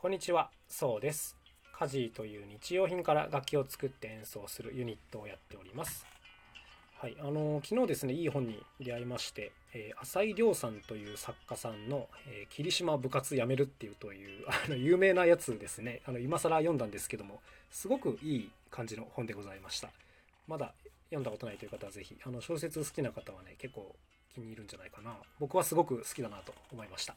こんにちは、そうです。カジーという日用品から楽器を作って演奏するユニットをやっております。はい、あの昨日ですね、いい本に出会いまして、えー浅井亮さんという作家さんの、えー霧島部活やめるっていうという あの有名なやつですね。あの今更読んだんですけども、すごくいい感じの本でございました。まだ読んだことないという方はぜひ、あの小説好きな方はね、結構気に入るんじゃないかな。僕はすごく好きだなと思いました。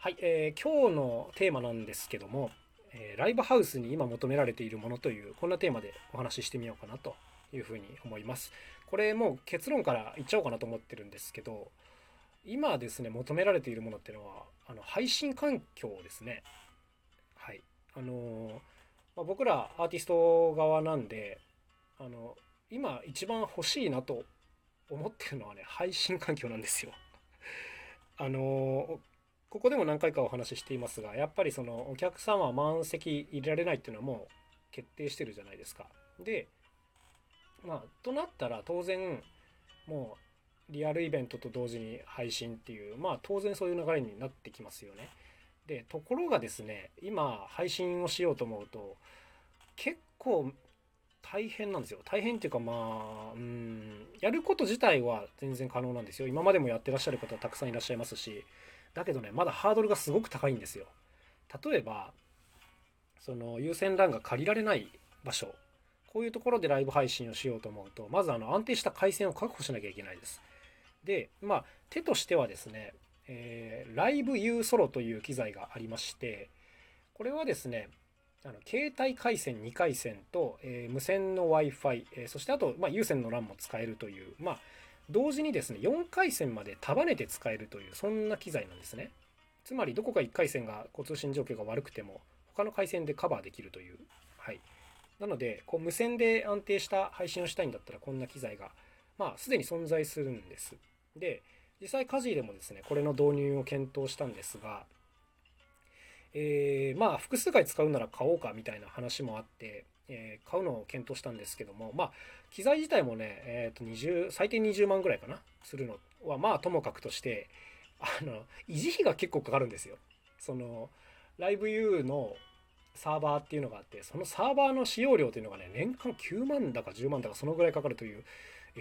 はい、えー今日のテーマなんですけども、えーライブハウスに今求められているものというこんなテーマでお話ししてみようかなというふうに思います。これもう結論から言っちゃおうかなと思ってるんですけど今ですね求められているものっていうのはあの配信環境ですね。はい。あのーまあ、僕らアーティスト側なんであの今一番欲しいなと思ってるのはね配信環境なんですよ。あのーここでも何回かお話ししていますがやっぱりそのお客様は満席入れられないっていうのはもう決定してるじゃないですか。でまあとなったら当然もうリアルイベントと同時に配信っていうまあ当然そういう流れになってきますよね。でところがですね今配信をしようと思うと結構大変なんですよ大変っていうかまあうんやること自体は全然可能なんですよ今までもやってらっしゃる方たくさんいらっしゃいますしだけどねまだハードルがすごく高いんですよ。例えばその有線 LAN が借りられない場所。こういうところでライブ配信をしようと思うとまずあの安定した回線を確保しなきゃいけないです。でまあ手としてはですね、えーライブ U ソロという機材がありましてこれはですねあの携帯回線2回線と、えー無線の w i f i、えーそしてあと、まあ、有線の LAN も使えるという、まあ、同時にですね4回線まで束ねて使えるというそんな機材なんですね。つまりどこか1回線がこう通信状況が悪くても他の回線でカバーできるという。はい。なのでこう無線で安定した配信をしたいんだったらこんな機材がまあすでに存在するんです。で実際カジーでもですねこれの導入を検討したんですがえーまあ複数回使うなら買おうかみたいな話もあって、えー買うのを検討したんですけどもまあ機材自体もね、えー、と20最低20万ぐらいかなするのはまあともかくとしてあの維持費が結構かかるんですよ。そのライブ U のサーバーっていうのがあってそのサーバーの使用料っていうのがね年間9万だか10万だかそのぐらいかかるという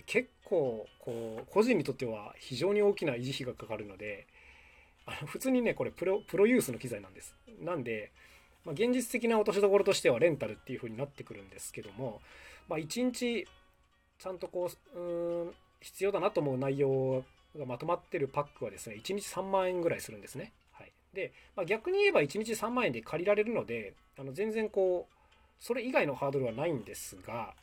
結構こう個人にとっては非常に大きな維持費がかかるのであの普通にねこれプロプロユースの機材なんです。なんで、まあ、現実的な落としどころとしてはレンタルっていう風になってくるんですけども、まあ、1日ちゃんとこううん必要だなと思う内容がまとまってるパックはですね1日3万円ぐらいするんですね。はい、で、まあ、逆に言えば1日3万円で借りられるのであの全然こうそれ以外のハードルはないんですが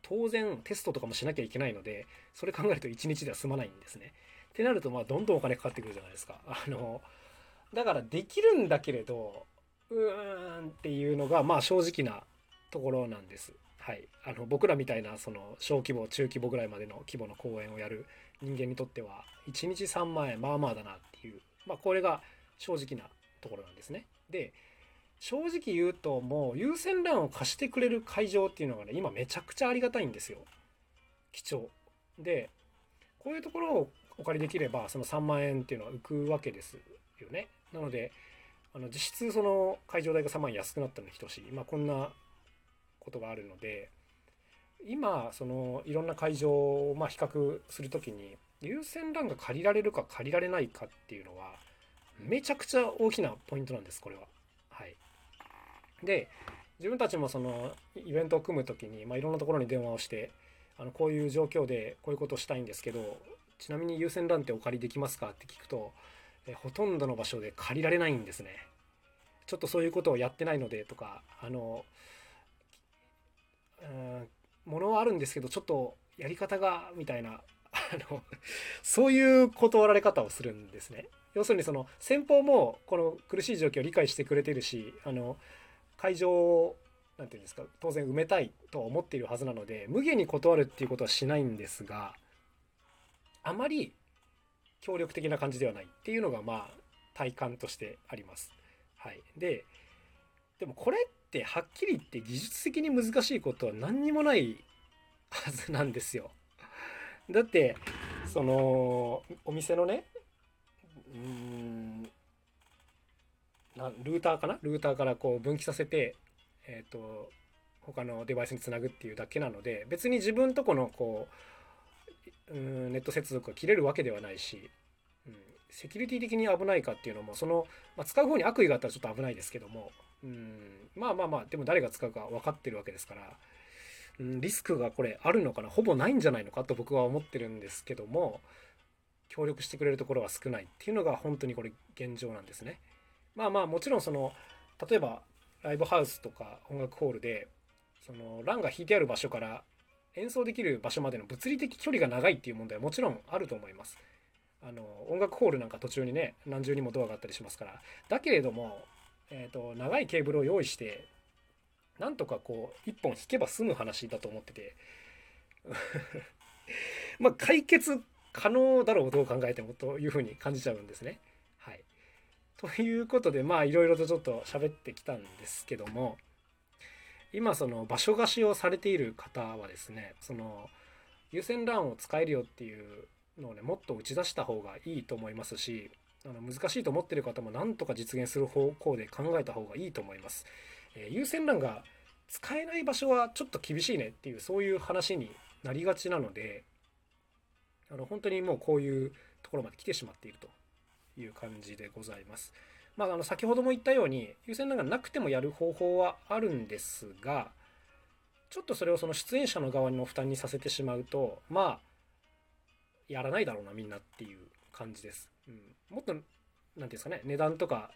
当然テストとかもしなきゃいけないのでそれ考えると1日では済まないんですね。ってなるとまあどんどんお金かかってくるじゃないですか。あのだからできるんだけれどうーんっていうのがまあ正直なところなんです。はい、あの僕らみたいなその小規模中規模ぐらいまでの規模の公演をやる人間にとっては1日3万円まあまあだなっていう、まあ、これが正直なところなんですね。で正直言うともう優先 LAN を貸してくれる会場っていうのがね今めちゃくちゃありがたいんですよ貴重でこういうところをお借りできればその3万円っていうのは浮くわけですよねなのであの実質その会場代が3万円安くなったのに等しい、まあ、こんなことがあるので今そのいろんな会場をま比較するときに優先 LAN が借りられるか借りられないかっていうのはめちゃくちゃ大きなポイントなんですこれは。はい、で自分たちもそのイベントを組む時に、まあ、いろんなところに電話をしてあのこういう状況でこういうことをしたいんですけどちなみに優先 LAN ってお借りできますかって聞くとえほとんどの場所で借りられないんですね。ちょっとそういうことをやってないのでとかあのうんものはあるんですけどちょっとやり方がみたいなあのそういう断られ方をするんですね。要するにその先方もこの苦しい状況を理解してくれてるしあの会場をなんていうんですか当然埋めたいと思っているはずなので無限に断るっていうことはしないんですがあまり協力的な感じではないっていうのがまあ体感としてあります。はい、ででもこれってはっきり言って技術的に難しいことは何にもないはずなんですよ。だってそのお店のねうーんなルーターかな？ルーターからこう分岐させて、えーと、他のデバイスにつなぐっていうだけなので別に自分とこのこううんネット接続が切れるわけではないし、うん、セキュリティ的に危ないかっていうのもその、まあ、使う方に悪意があったらちょっと危ないですけども、うん、まあまあまあでも誰が使うか分かってるわけですから、うん、リスクがこれあるのかなほぼないんじゃないのかと僕は思ってるんですけども協力してくれるところは少ないっていうのが本当にこれ現状なんですね。まあまあもちろんその例えばライブハウスとか音楽ホールでその欄が引いてある場所から演奏できる場所までの物理的距離が長いっていう問題はもちろんあると思います。あの音楽ホールなんか途中にね何重にもドアがあったりしますからだけれども、えーと、長いケーブルを用意してなんとかこう1本引けば済む話だと思ってて まあ解決可能だろうどう考えてもというふうに感じちゃうんですね。はい、ということでまあいろいろとちょっと喋ってきたんですけども今その場所貸しをされている方はですねその優先 LAN を使えるよっていうのをねもっと打ち出した方がいいと思いますしあの難しいと思ってる方もなんとか実現する方向で考えた方がいいと思います。えー、優先 LAN が使えない場所はちょっと厳しいねっていうそういう話になりがちなのであの本当にもうこういうところまで来てしまっているという感じでございます。まあ、あの先ほども言ったように優先欄がなくてもやる方法はあるんですがちょっとそれをその出演者の側にも負担にさせてしまうとまあやらないだろうなみんなっていう感じです。うん、もっと何て言うんですかね値段とか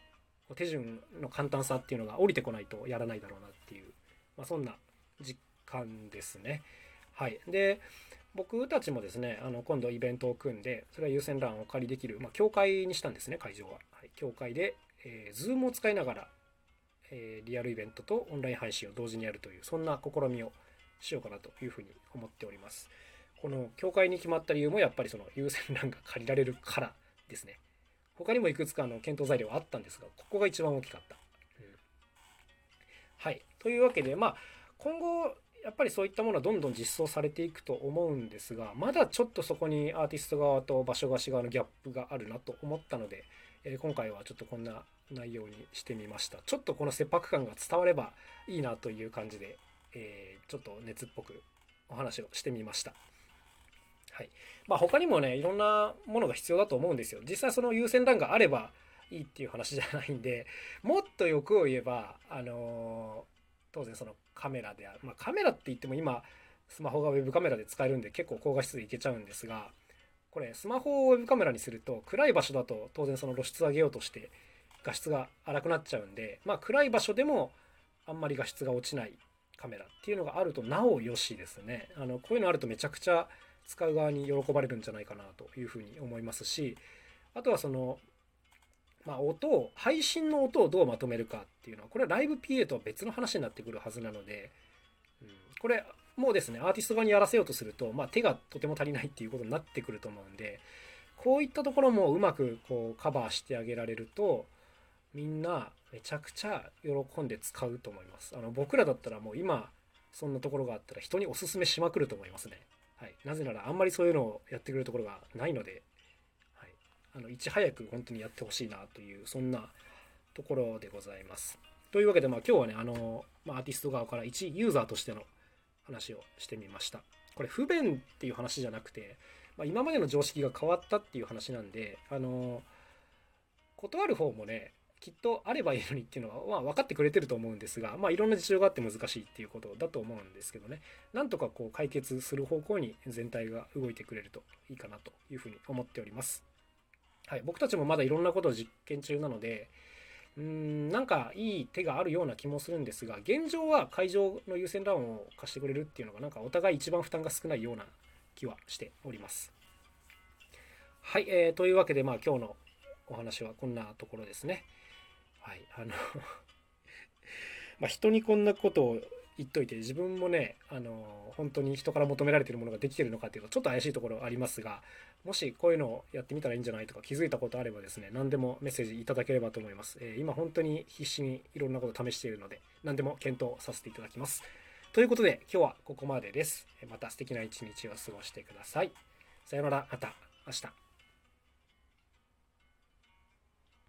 手順の簡単さっていうのが降りてこないとやらないだろうなっていう、まあ、そんな実感ですね。はい、で僕たちもですねあの今度イベントを組んでそれは優先欄をお借りできる、まあ、教会にしたんですね会場は、はい、教会で、えー、Zoom を使いながら、えー、リアルイベントとオンライン配信を同時にやるというそんな試みをしようかなというふうに思っております。この教会に決まった理由もやっぱりその優先欄が借りられるからですね。他にもいくつかの検討材料はあったんですがここが一番大きかった、うん、はい。というわけでまあ今後やっぱりそういったものはどんどん実装されていくと思うんですがまだちょっとそこにアーティスト側と場所貸し側のギャップがあるなと思ったので、えー、今回はちょっとこんな内容にしてみました。ちょっとこの切迫感が伝わればいいなという感じで、えー、ちょっと熱っぽくお話をしてみました。はい。まあ、他にもねいろんなものが必要だと思うんですよ。実際その優先欄があればいいっていう話じゃないんで もっと欲を言えばあの当然そのカメラである、まあ、カメラって言っても今スマホがウェブカメラで使えるんで結構高画質でいけちゃうんですがこれスマホをウェブカメラにすると暗い場所だと当然その露出を上げようとして画質が荒くなっちゃうんでまあ暗い場所でもあんまり画質が落ちないカメラっていうのがあるとなおよしですね。あのこういうのあるとめちゃくちゃ使う側に喜ばれるんじゃないかなというふうに思いますしあとはそのまあ、音を配信の音をどうまとめるかっていうのはこれはライブ PA とは別の話になってくるはずなので、うん、これもうですねアーティスト側にやらせようとすると、まあ、手がとても足りないっていうことになってくると思うんでこういったところもうまくこうカバーしてあげられるとみんなめちゃくちゃ喜んで使うと思います。あの僕らだったらもう今そんなところがあったら人におすすめしまくると思いますね、はい、なぜならあんまりそういうのをやってくれるところがないのではい。あのいち早く本当にやってほしいなというそんなところでございます。というわけで、まあ、今日はねあの、まあ、アーティスト側から一ユーザーとしての話をしてみました。これ不便っていう話じゃなくて、まあ、今までの常識が変わったっていう話なんであの断る方もねきっとあればいいのにっていうのは、まあ、分かってくれてると思うんですが、まあ、いろんな事情があって難しいっていうことだと思うんですけどねなんとかこう解決する方向に全体が動いてくれるといいかなというふうに思っております。はい、僕たちもまだいろんなことを実験中なのでうーんなんかいい手があるような気もするんですが現状は会場の優先ランを貸してくれるっていうのがなんかお互い一番負担が少ないような気はしております。はい、えー、というわけでまあ今日のお話はこんなところですね。はい、あの ま人にこんなことを言っといて自分もねあの本当に人から求められてるものができてるのかっていうとちょっと怪しいところありますがもしこういうのをやってみたらいいんじゃないとか気づいたことあればですね何でもメッセージいただければと思います、えー、今本当に必死にいろんなことを試しているので何でも検討させていただきます。ということで今日はここまでです。また素敵な一日を過ごしてください。さよなら。また明日。